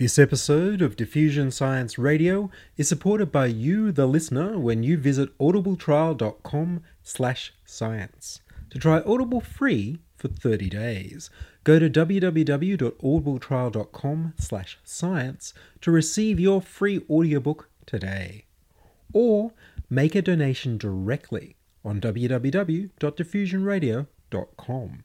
This episode of Diffusion Science Radio is supported by you, the listener, when you visit audibletrial.com slash science. To try Audible free for 30 days, go to www.audibletrial.com slash science to receive your free audiobook today. Or make a donation directly on www.diffusionradio.com.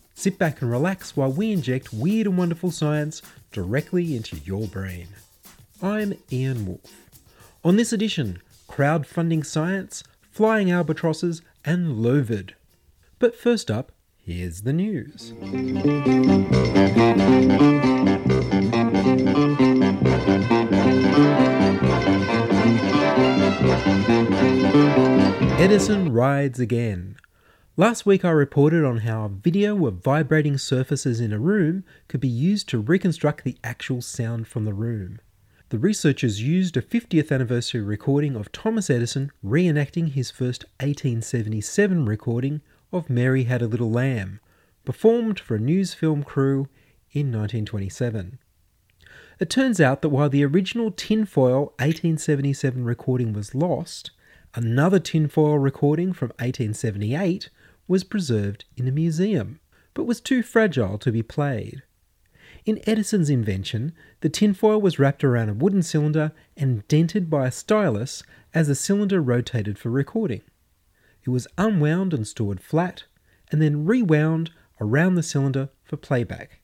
Sit back and relax while we inject weird and wonderful science directly into your brain. I'm Ian Wolfe. On this edition, crowdfunding science, flying albatrosses, and Lovid. But first up, here's the news. Edison rides again. Last week I reported on how a video of vibrating surfaces in a room could be used to reconstruct the actual sound from the room. The researchers used a 50th anniversary recording of Thomas Edison reenacting his first 1877 recording of Mary Had a Little Lamb, performed for a news film crew in 1927. It turns out that while the original tinfoil 1877 recording was lost, another tinfoil recording from 1878 was preserved in a museum, but was too fragile to be played. In Edison's invention, the tinfoil was wrapped around a wooden cylinder and dented by a stylus as the cylinder rotated for recording. It was unwound and stored flat, and then rewound around the cylinder for playback.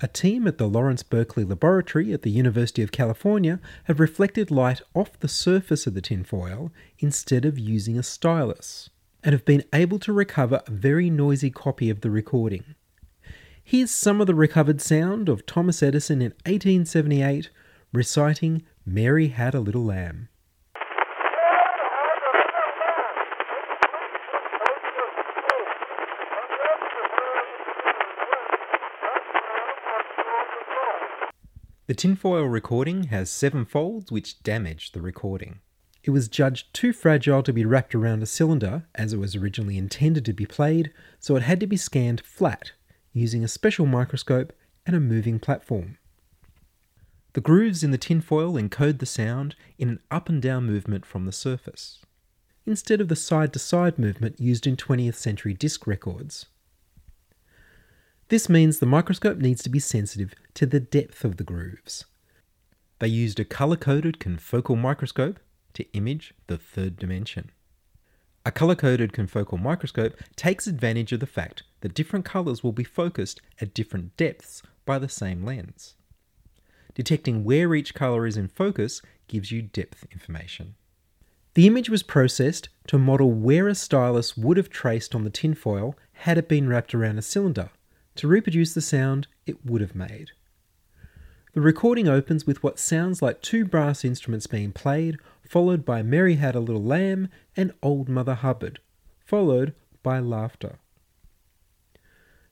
A team at the Lawrence Berkeley Laboratory at the University of California have reflected light off the surface of the tinfoil instead of using a stylus, and have been able to recover a very noisy copy of the recording. Here's some of the recovered sound of Thomas Edison in 1878 reciting Mary Had a Little Lamb. The tinfoil recording has seven folds which damage the recording. It was judged too fragile to be wrapped around a cylinder as it was originally intended to be played, so it had to be scanned flat using a special microscope and a moving platform. The grooves in the tinfoil encode the sound in an up and down movement from the surface, instead of the side to side movement used in 20th century disc records. This means the microscope needs to be sensitive to the depth of the grooves. They used a color coded confocal microscope to image the third dimension. A color coded confocal microscope takes advantage of the fact that different colors will be focused at different depths by the same lens. Detecting where each color is in focus gives you depth information. The image was processed to model where a stylus would have traced on the tinfoil had it been wrapped around a cylinder to reproduce the sound it would have made. The recording opens with what sounds like two brass instruments being played, followed by Mary Had a Little Lamb and Old Mother Hubbard, followed by laughter.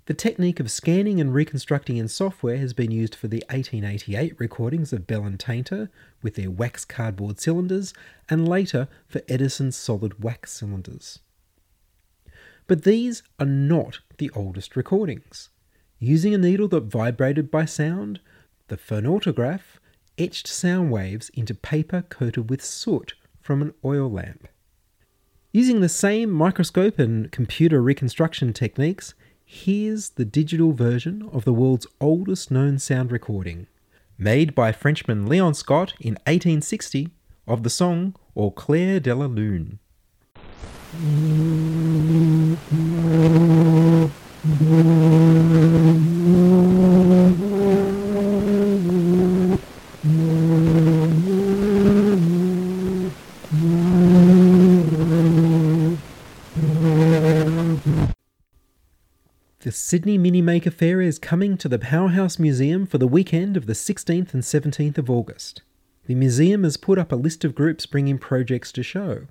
The technique of scanning and reconstructing in software has been used for the 1888 recordings of Bell and Tainter with their wax cardboard cylinders, and later for Edison's solid wax cylinders. But these are not the oldest recordings. Using a needle that vibrated by sound, the phonautograph etched sound waves into paper coated with soot from an oil lamp. Using the same microscope and computer reconstruction techniques, here's the digital version of the world's oldest known sound recording, made by Frenchman Leon Scott in 1860 of the song Au clair de la lune. Sydney Mini Maker Fair is coming to the Powerhouse Museum for the weekend of the 16th and 17th of August. The museum has put up a list of groups bringing projects to show.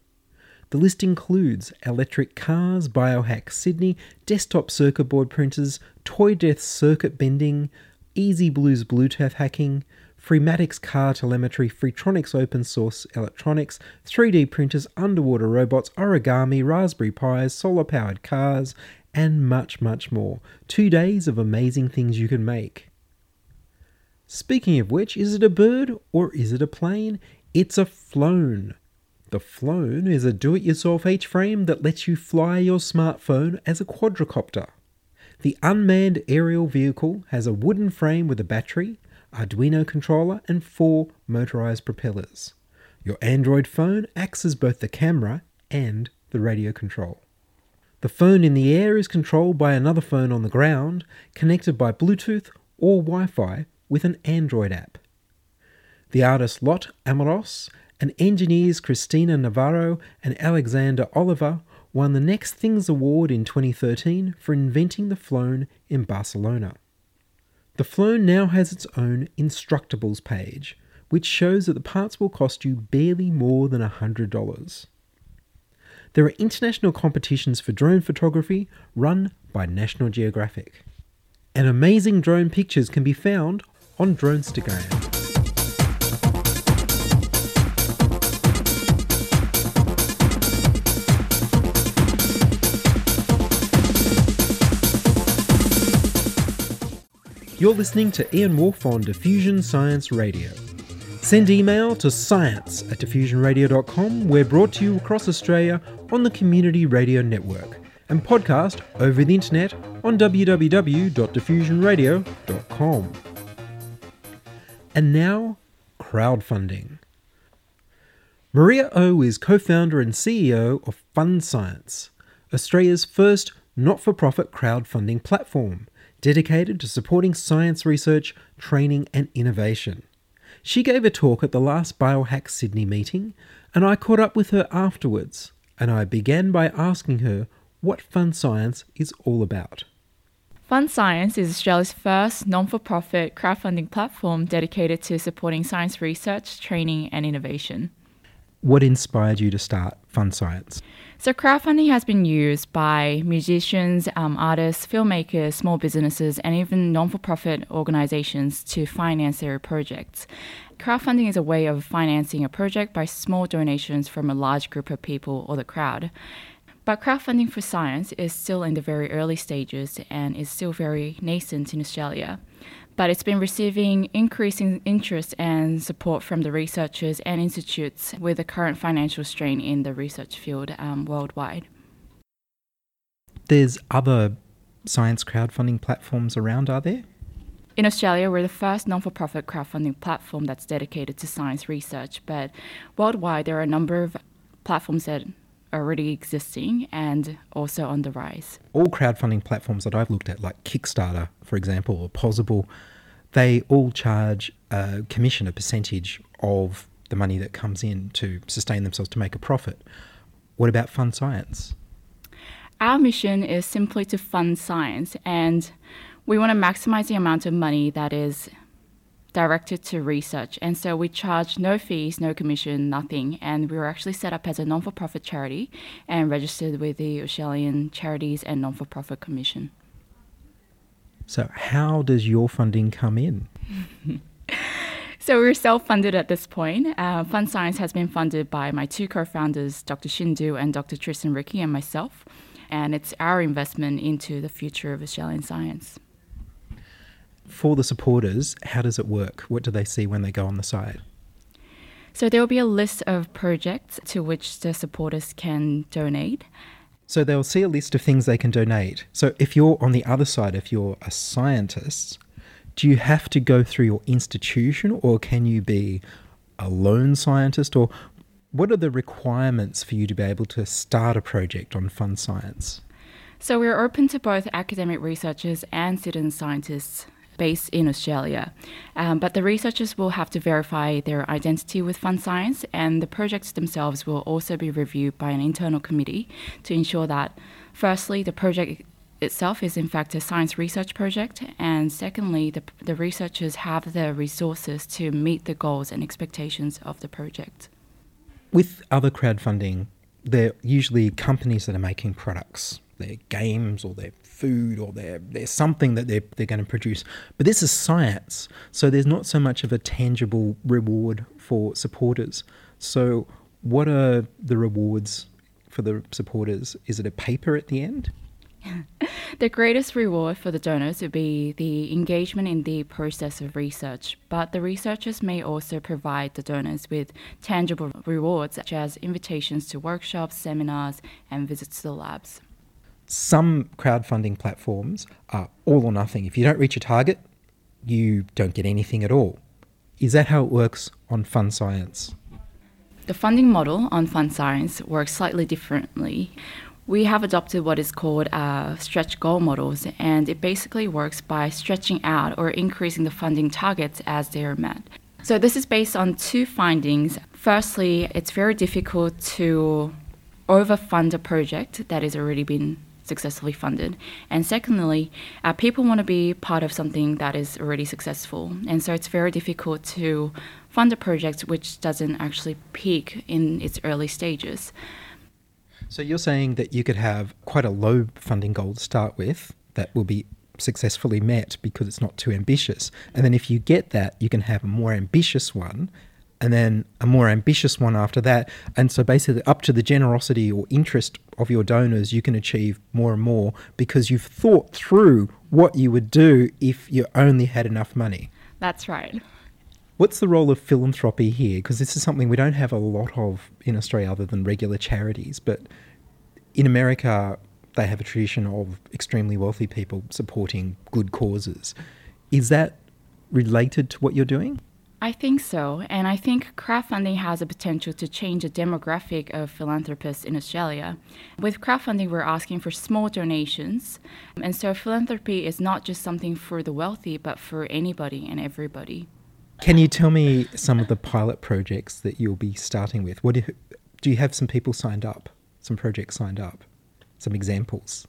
The list includes electric cars, biohack Sydney, desktop circuit board printers, toy death circuit bending, Easy Blues Bluetooth hacking, Freematics car telemetry, Freetronics open source electronics, 3D printers, underwater robots, origami, Raspberry Pis, solar powered cars, and much, much more. Two days of amazing things you can make. Speaking of which, is it a bird or is it a plane? It's a Flone. The Flone is a do it yourself H frame that lets you fly your smartphone as a quadricopter. The unmanned aerial vehicle has a wooden frame with a battery, Arduino controller, and four motorized propellers. Your Android phone acts as both the camera and the radio control. The phone in the air is controlled by another phone on the ground, connected by Bluetooth or Wi Fi with an Android app. The artists Lot Amoros and engineers Christina Navarro and Alexander Oliver won the Next Things Award in 2013 for inventing the Flone in Barcelona. The Flone now has its own Instructables page, which shows that the parts will cost you barely more than $100. There are international competitions for drone photography run by National Geographic. And amazing drone pictures can be found on Dronestagram. You're listening to Ian Wolfe on Diffusion Science Radio. Send email to science at diffusionradio.com. We're brought to you across Australia on the Community Radio Network and podcast over the internet on www.diffusionradio.com. And now, crowdfunding. Maria O is co founder and CEO of Fund Science, Australia's first not for profit crowdfunding platform dedicated to supporting science research, training, and innovation. She gave a talk at the last Biohack Sydney meeting, and I caught up with her afterwards, and I began by asking her what Fund Science is all about. Fund Science is Australia's first non for profit crowdfunding platform dedicated to supporting science research, training, and innovation. What inspired you to start Fund Science? So, crowdfunding has been used by musicians, um, artists, filmmakers, small businesses, and even non for profit organizations to finance their projects. Crowdfunding is a way of financing a project by small donations from a large group of people or the crowd. But crowdfunding for science is still in the very early stages and is still very nascent in Australia but it's been receiving increasing interest and support from the researchers and institutes with the current financial strain in the research field um, worldwide. There's other science crowdfunding platforms around, are there? In Australia, we're the first non for profit crowdfunding platform that's dedicated to science research, but worldwide, there are a number of platforms that already existing and also on the rise. All crowdfunding platforms that I've looked at, like Kickstarter, for example, or Pozible, they all charge a commission, a percentage of the money that comes in to sustain themselves to make a profit. What about Fund Science? Our mission is simply to fund science, and we want to maximize the amount of money that is directed to research. And so we charge no fees, no commission, nothing. And we were actually set up as a non for profit charity and registered with the Australian Charities and Non for Profit Commission. So, how does your funding come in? so, we're self funded at this point. Uh, Fund Science has been funded by my two co founders, Dr. Shindu and Dr. Tristan Ricky, and myself. And it's our investment into the future of Australian science. For the supporters, how does it work? What do they see when they go on the site? So, there will be a list of projects to which the supporters can donate. So they'll see a list of things they can donate. So if you're on the other side, if you're a scientist, do you have to go through your institution or can you be a lone scientist or what are the requirements for you to be able to start a project on fund science? So we're open to both academic researchers and citizen scientists based in Australia. Um, but the researchers will have to verify their identity with Fund Science, and the projects themselves will also be reviewed by an internal committee to ensure that, firstly, the project itself is in fact a science research project, and secondly, the, the researchers have the resources to meet the goals and expectations of the project. With other crowdfunding, they're usually companies that are making products, their games or their food or their, their something that they're, they're going to produce. But this is science, so there's not so much of a tangible reward for supporters. So, what are the rewards for the supporters? Is it a paper at the end? The greatest reward for the donors would be the engagement in the process of research, but the researchers may also provide the donors with tangible rewards such as invitations to workshops, seminars, and visits to the labs. Some crowdfunding platforms are all or nothing. If you don't reach a target, you don't get anything at all. Is that how it works on Fund Science? The funding model on Fund Science works slightly differently. We have adopted what is called uh, stretch goal models, and it basically works by stretching out or increasing the funding targets as they are met. So, this is based on two findings. Firstly, it's very difficult to overfund a project that has already been successfully funded. And secondly, uh, people want to be part of something that is already successful. And so it's very difficult to fund a project which doesn't actually peak in its early stages. So you're saying that you could have quite a low funding goal to start with that will be successfully met because it's not too ambitious. And then if you get that, you can have a more ambitious one and then a more ambitious one after that. And so basically, up to the generosity or interest of your donors, you can achieve more and more because you've thought through what you would do if you only had enough money. That's right. What's the role of philanthropy here? Because this is something we don't have a lot of in Australia other than regular charities. But in America, they have a tradition of extremely wealthy people supporting good causes. Is that related to what you're doing? I think so, and I think crowdfunding has a potential to change the demographic of philanthropists in Australia. With crowdfunding, we're asking for small donations, and so philanthropy is not just something for the wealthy, but for anybody and everybody. Can you tell me some of the pilot projects that you'll be starting with? What do you, do you have some people signed up? Some projects signed up? Some examples?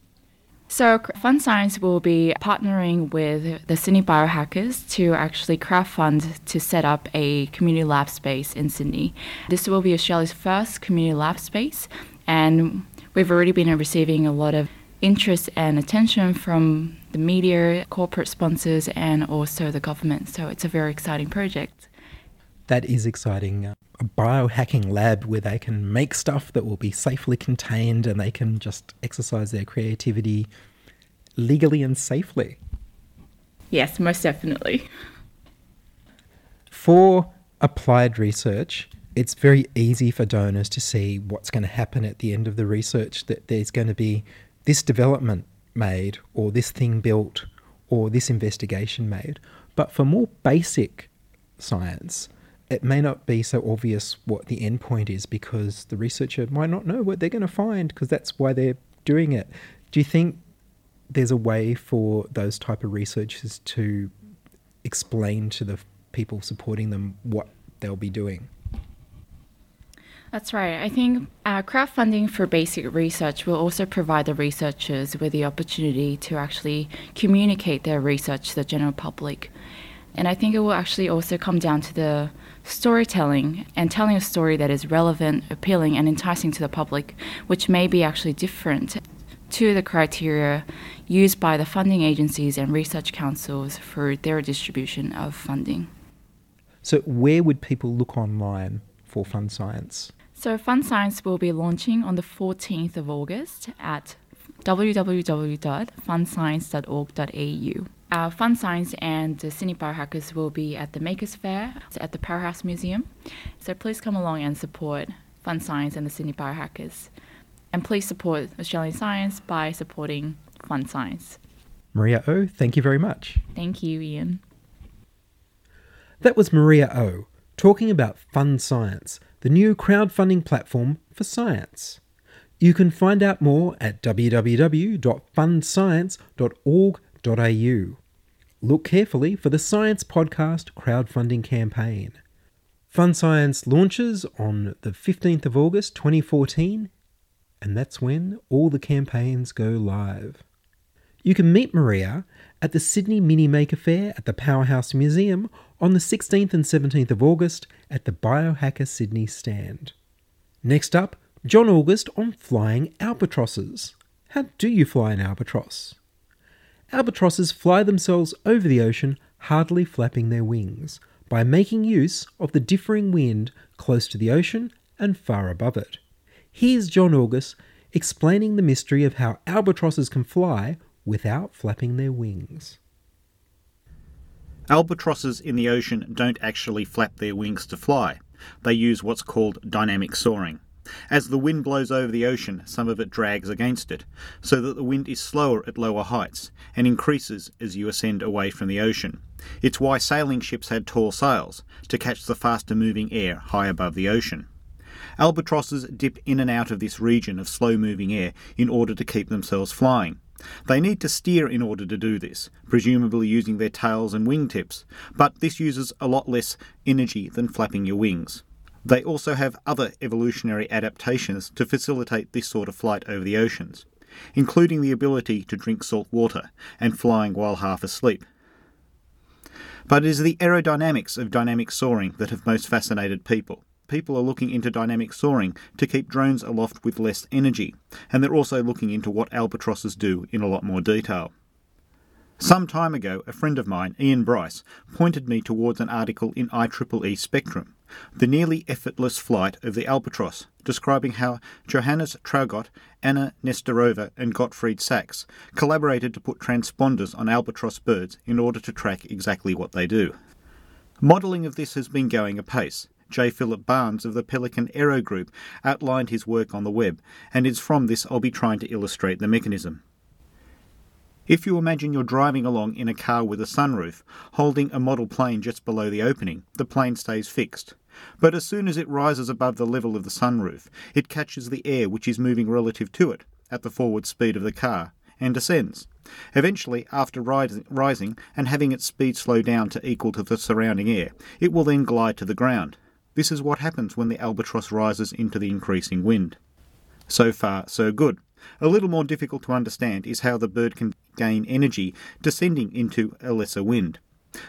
So, Fund Science will be partnering with the Sydney Biohackers to actually craft crowdfund to set up a community lab space in Sydney. This will be Australia's first community lab space, and we've already been receiving a lot of interest and attention from the media, corporate sponsors, and also the government. So it's a very exciting project. That is exciting. A biohacking lab where they can make stuff that will be safely contained and they can just exercise their creativity legally and safely. Yes, most definitely. For applied research, it's very easy for donors to see what's going to happen at the end of the research, that there's going to be this development made, or this thing built, or this investigation made. But for more basic science, it may not be so obvious what the endpoint is because the researcher might not know what they're going to find because that's why they're doing it. Do you think there's a way for those type of researchers to explain to the people supporting them what they'll be doing? That's right. I think uh, crowdfunding for basic research will also provide the researchers with the opportunity to actually communicate their research to the general public. And I think it will actually also come down to the storytelling and telling a story that is relevant, appealing, and enticing to the public, which may be actually different to the criteria used by the funding agencies and research councils for their distribution of funding. So, where would people look online for Fund Science? So, Fund Science will be launching on the 14th of August at www.fundscience.org.au. Our Fund Science and the Sydney Biohackers will be at the Makers Fair at the Powerhouse Museum. So please come along and support Fund Science and the Sydney Biohackers. And please support Australian science by supporting Fund Science. Maria O, thank you very much. Thank you, Ian. That was Maria O talking about Fund Science, the new crowdfunding platform for science. You can find out more at www.fundscience.org.au. Look carefully for the Science Podcast crowdfunding campaign. Fund Science launches on the 15th of August 2014, and that's when all the campaigns go live. You can meet Maria at the Sydney Mini Maker Fair at the Powerhouse Museum on the 16th and 17th of August at the Biohacker Sydney stand. Next up, John August on flying albatrosses. How do you fly an albatross? Albatrosses fly themselves over the ocean, hardly flapping their wings, by making use of the differing wind close to the ocean and far above it. Here's John August explaining the mystery of how albatrosses can fly without flapping their wings. Albatrosses in the ocean don't actually flap their wings to fly. They use what's called dynamic soaring. As the wind blows over the ocean, some of it drags against it, so that the wind is slower at lower heights and increases as you ascend away from the ocean. It's why sailing ships had tall sails, to catch the faster moving air high above the ocean. Albatrosses dip in and out of this region of slow moving air in order to keep themselves flying. They need to steer in order to do this, presumably using their tails and wingtips, but this uses a lot less energy than flapping your wings. They also have other evolutionary adaptations to facilitate this sort of flight over the oceans, including the ability to drink salt water and flying while half asleep. But it is the aerodynamics of dynamic soaring that have most fascinated people. People are looking into dynamic soaring to keep drones aloft with less energy, and they're also looking into what albatrosses do in a lot more detail. Some time ago, a friend of mine, Ian Bryce, pointed me towards an article in IEEE Spectrum, The Nearly Effortless Flight of the Albatross, describing how Johannes Traugott, Anna Nesterova, and Gottfried Sachs collaborated to put transponders on albatross birds in order to track exactly what they do. Modelling of this has been going apace. J. Philip Barnes of the Pelican Aero Group outlined his work on the web, and it's from this I'll be trying to illustrate the mechanism. If you imagine you're driving along in a car with a sunroof, holding a model plane just below the opening, the plane stays fixed. But as soon as it rises above the level of the sunroof, it catches the air which is moving relative to it, at the forward speed of the car, and descends. Eventually, after rising, and having its speed slow down to equal to the surrounding air, it will then glide to the ground. This is what happens when the albatross rises into the increasing wind. So far, so good. A little more difficult to understand is how the bird can gain energy descending into a lesser wind.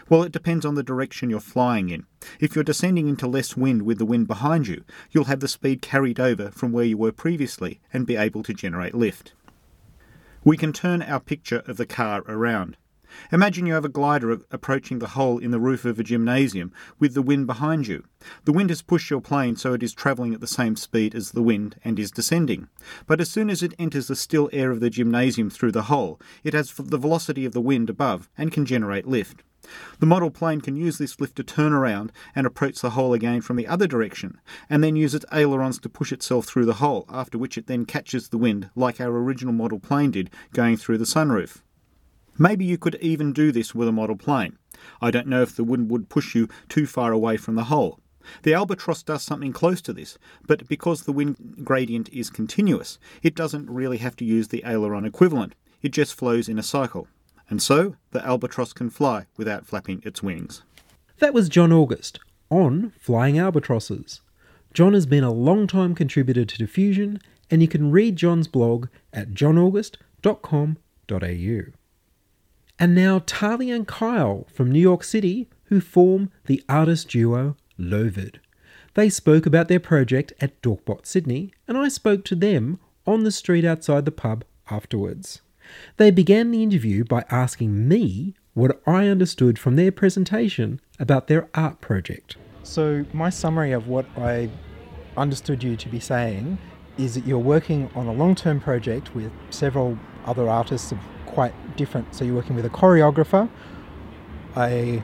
Well, it depends on the direction you're flying in. If you're descending into less wind with the wind behind you, you'll have the speed carried over from where you were previously and be able to generate lift. We can turn our picture of the car around. Imagine you have a glider approaching the hole in the roof of a gymnasium with the wind behind you. The wind has pushed your plane so it is travelling at the same speed as the wind and is descending. But as soon as it enters the still air of the gymnasium through the hole, it has the velocity of the wind above and can generate lift. The model plane can use this lift to turn around and approach the hole again from the other direction, and then use its ailerons to push itself through the hole, after which it then catches the wind like our original model plane did going through the sunroof. Maybe you could even do this with a model plane. I don't know if the wind would push you too far away from the hole. The albatross does something close to this, but because the wind gradient is continuous, it doesn't really have to use the aileron equivalent. It just flows in a cycle. And so, the albatross can fly without flapping its wings. That was John August on flying albatrosses. John has been a long-time contributor to Diffusion, and you can read John's blog at johnaugust.com.au. And now Tali and Kyle from New York City, who form the artist duo Lovid. They spoke about their project at Dorkbot Sydney, and I spoke to them on the street outside the pub afterwards. They began the interview by asking me what I understood from their presentation about their art project. So, my summary of what I understood you to be saying is that you're working on a long term project with several other artists of quite different. So, you're working with a choreographer, a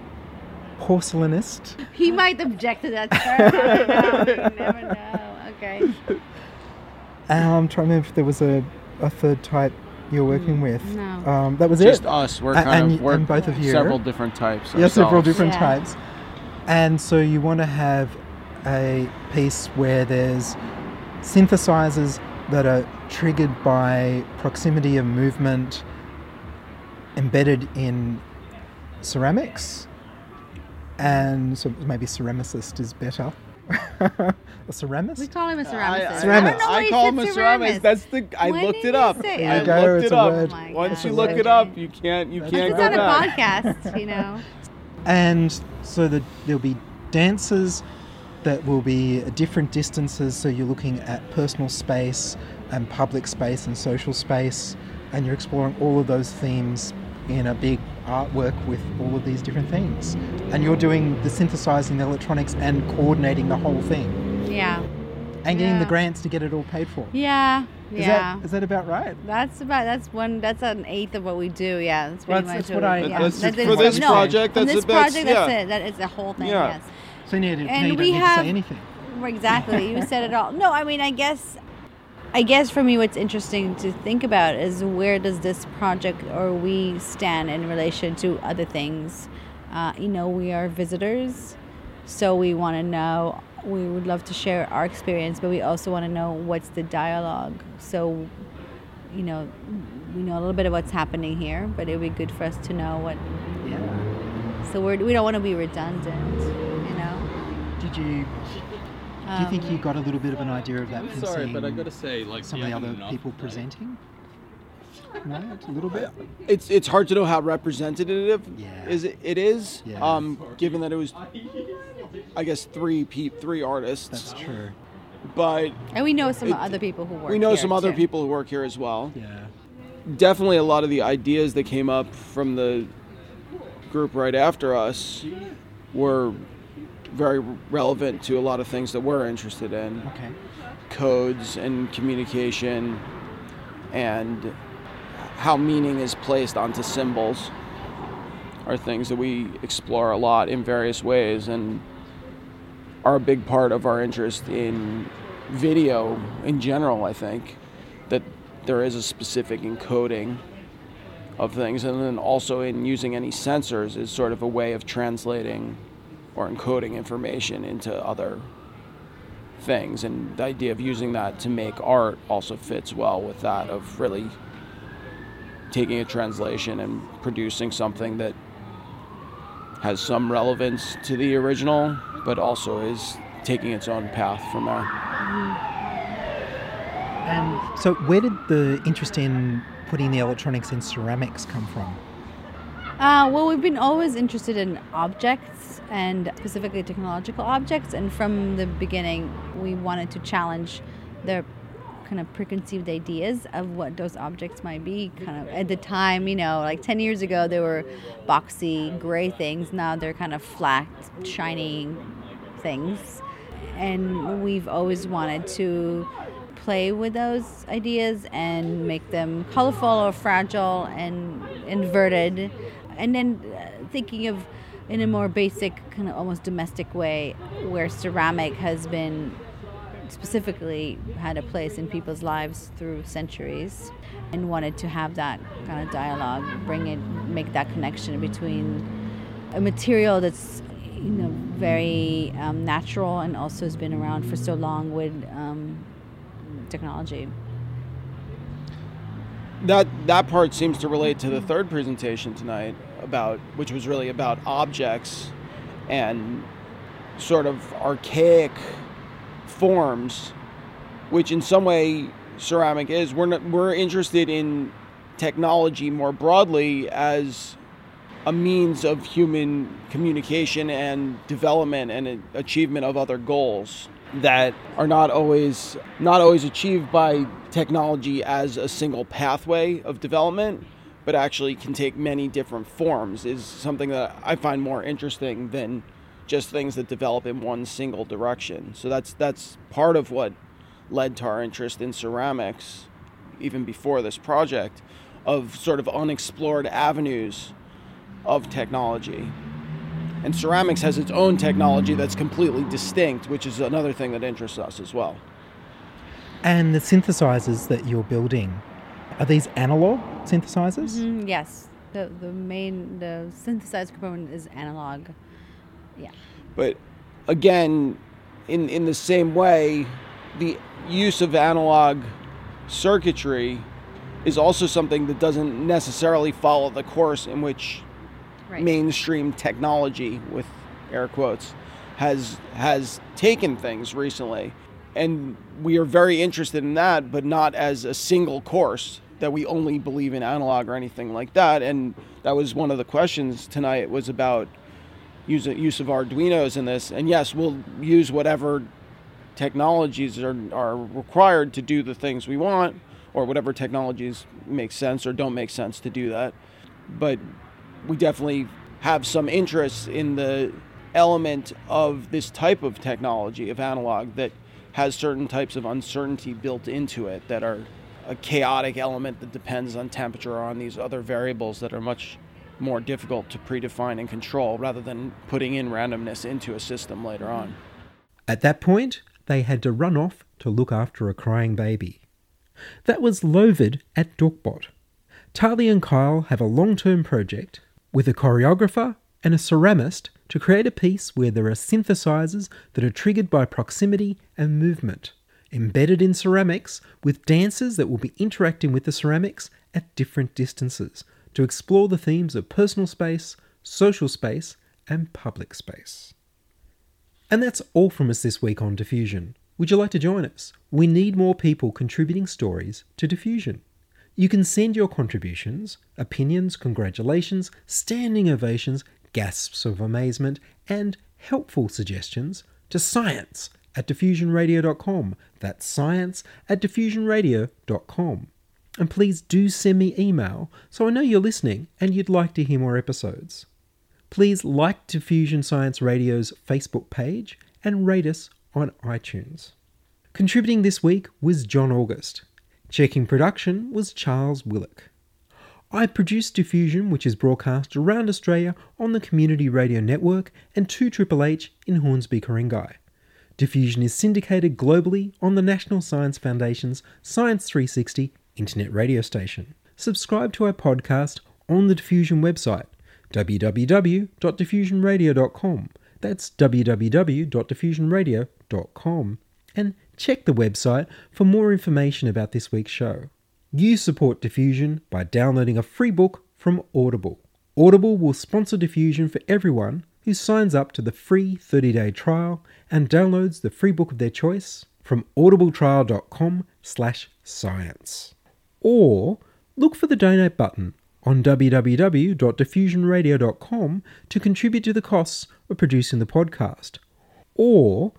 porcelainist. He might object to that term. never know. Okay. Um, and I'm trying to remember if there was a, a third type you're working with. no. Um, that was Just it. Just us. We're kind and, of we're and both of you. several different types. Yeah, several different Yeah. types. And so you want to have a piece where there's synthesizers that are triggered by proximity of movement embedded in ceramics. And so maybe ceramicist is better. A ceramist? We call him a ceramicist. I, I, Ceramics. don't know I call said him a ceramist. ceramist. That's the. I When looked it up. say it? I go, looked it's it up. Oh my Once you look it up, you can't. You That's can't It's go on a back. podcast, you know. And so the, there'll be dances that will be at different distances. So you're looking at personal space and public space and social space, and you're exploring all of those themes in a big artwork with all of these different things. And you're doing the synthesizing the electronics and coordinating the whole thing Yeah. and getting the grants to get it all paid for. Yeah. Is Yeah. that is that about right? That's about that's one that's an eighth of what we do. Yeah, that's Well, pretty that's- much that's what I- yeah. that's- That for this no, project, that's this a- that's- project. That's yeah. it. That is the whole thing. Yeah. Yes. So you, need to, And you don't we need have- to say anything. Exactly. You said it all. No, I mean, I guess, I guess for me, what's interesting to think about is where does this project or we stand in relation to other things. Uh, you know, we are visitors, so we want to know. We would love to share our experience, but we also want to know what's the dialogue. So, you know, we know a little bit of what's happening here, but it would be good for us to know what. Yeah. So we're, we don't want to be redundant, you know. Did you do you think you got a little bit of an idea of that from Sorry, seeing but I gotta say, like, some of the other people right? presenting? No, a little bit. It's it's hard to know how representative Yeah. is it, it is. Yeah. Um, given that it was, I guess three pe- three artists. That's true. But And we know some It- other people who work. we know here, some other too. people who work here as well. Yeah. Definitely a lot of the ideas that came up from the group right after us were very relevant to a lot of things that we're interested in. Okay. codes and communication and how meaning is placed onto symbols are things that we explore a lot in various ways and are a big part of our interest in video in general i think that there is a specific encoding of things and then also in using any sensors is sort of a way of translating or encoding information into other things and the idea of using that to make art also fits well with that of really taking a translation and producing something that has some relevance to the original but also is taking its own path from there And so, where did the interest in putting the electronics in ceramics come from? Uh, well, we've been always interested in objects and specifically technological objects, and from the beginning, we wanted to challenge the kind of preconceived ideas of what those objects might be. Kind of at the time, you know, like 10 years ago, they were boxy, gray things. Now they're kind of flat, shiny things. And we've always wanted to play with those ideas and make them colorful or fragile and inverted. And then uh, thinking of in a more basic, kind of almost domestic way, where ceramic has been specifically had a place in people's lives through centuries and wanted to have that kind of dialogue, bring it, make that connection between a material that's you know very um, natural and also has been around for so long with um, technology. that that part seems to relate to the third presentation tonight about which was really about objects and sort of archaic forms which in some way ceramic is. We're not, we're interested in technology more broadly as a means of human communication and development and achievement of other goals that are not always not always achieved by technology as a single pathway of development but actually can take many different forms is something that I find more interesting than just things that develop in one single direction. So that's that's part of what led to our interest in ceramics even before this project of sort of unexplored avenues of technology. And ceramics has its own technology that's completely distinct, which is another thing that interests us as well. And the synthesizers that you're building, are these analog synthesizers? Mhm, yes, the the main the synthesized component is analog. Yeah. But again, in, in the same way, the use of analog circuitry is also something that doesn't necessarily follow the course in which Right. mainstream technology, with air quotes, has has taken things recently, and we are very interested in that, but not as a single course that we only believe in analog or anything like that. And that was one of the questions tonight was about use use of Arduinos in this. And yes, we'll use whatever technologies are, are required to do the things we want, or whatever technologies make sense or don't make sense to do that. But we definitely have some interest in the element of this type of technology of analog that has certain types of uncertainty built into it that are a chaotic element that depends on temperature or on these other variables that are much more difficult to predefine and control rather than putting in randomness into a system later on. At that point, they had to run off to look after a crying baby. That was Lovid at Dorkbot. Tali and Kyle have a long term project with a choreographer and a ceramist to create a piece where there are synthesizers that are triggered by proximity and movement, embedded in ceramics with dancers that will be interacting with the ceramics at different distances to explore the themes of personal space, social space, and public space. And that's all from us this week on Diffusion. Would you like to join us? We need more people contributing stories to Diffusion. You can send your contributions, opinions, congratulations, standing ovations, gasps of amazement, and helpful suggestions to science at diffusionradio.com. That's science at diffusionradio.com. And please do send me email so I know you're listening and you'd like to hear more episodes. Please like Diffusion Science Radio's Facebook page and rate us on iTunes. Contributing this week was John August. Checking production was Charles Willock. I produce Diffusion, which is broadcast around Australia on the Community Radio Network and 2 Triple H in Hornsby, Ku-ring-gai. Diffusion is syndicated globally on the National Science Foundation's Science 360 internet radio station. Subscribe to our podcast on the Diffusion website, www.diffusionradio.com. That's www.diffusionradio.com. And check the website for more information about this week's show. You support Diffusion by downloading a free book from Audible. Audible will sponsor Diffusion for everyone who signs up to the free 30-day trial and downloads the free book of their choice from audibletrial.com/science. Or look for the donate button on www.diffusionradio.com to contribute to the costs of producing the podcast. Or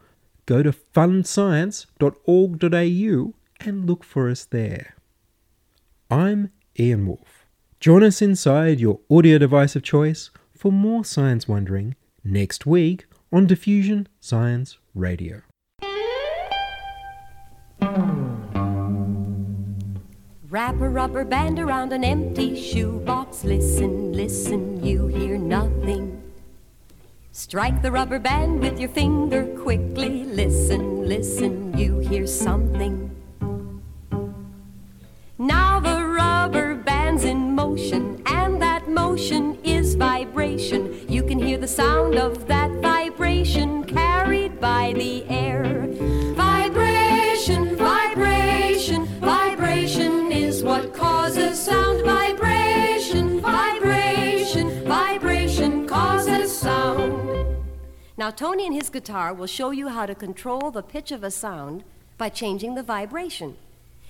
go to fundscience.org.au and look for us there. I'm Ian Wolfe. Join us inside your audio device of choice for more science wondering next week on Diffusion Science Radio. Wrap a rubber band around an empty shoebox. Listen, listen, you hear nothing. Strike the rubber band with your finger quickly. Listen, listen, you hear something. Now, Tony and his guitar will show you how to control the pitch of a sound by changing the vibration.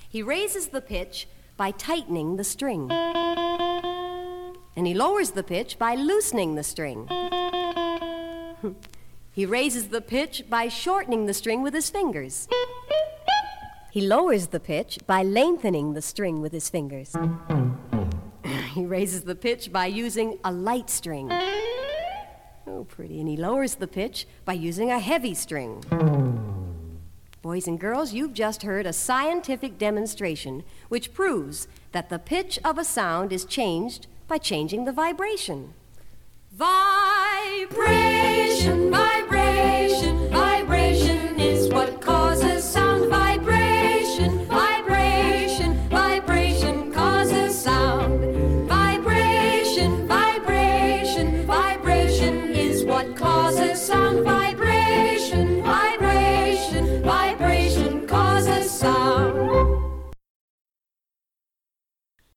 He raises the pitch by tightening the string. And he lowers the pitch by loosening the string. he raises the pitch by shortening the string with his fingers. He lowers the pitch by lengthening the string with his fingers. he raises the pitch by using a light string. Oh, pretty. And he lowers the pitch by using a heavy string. Boys and girls, you've just heard a scientific demonstration which proves that the pitch of a sound is changed by changing the vibration. Vibration,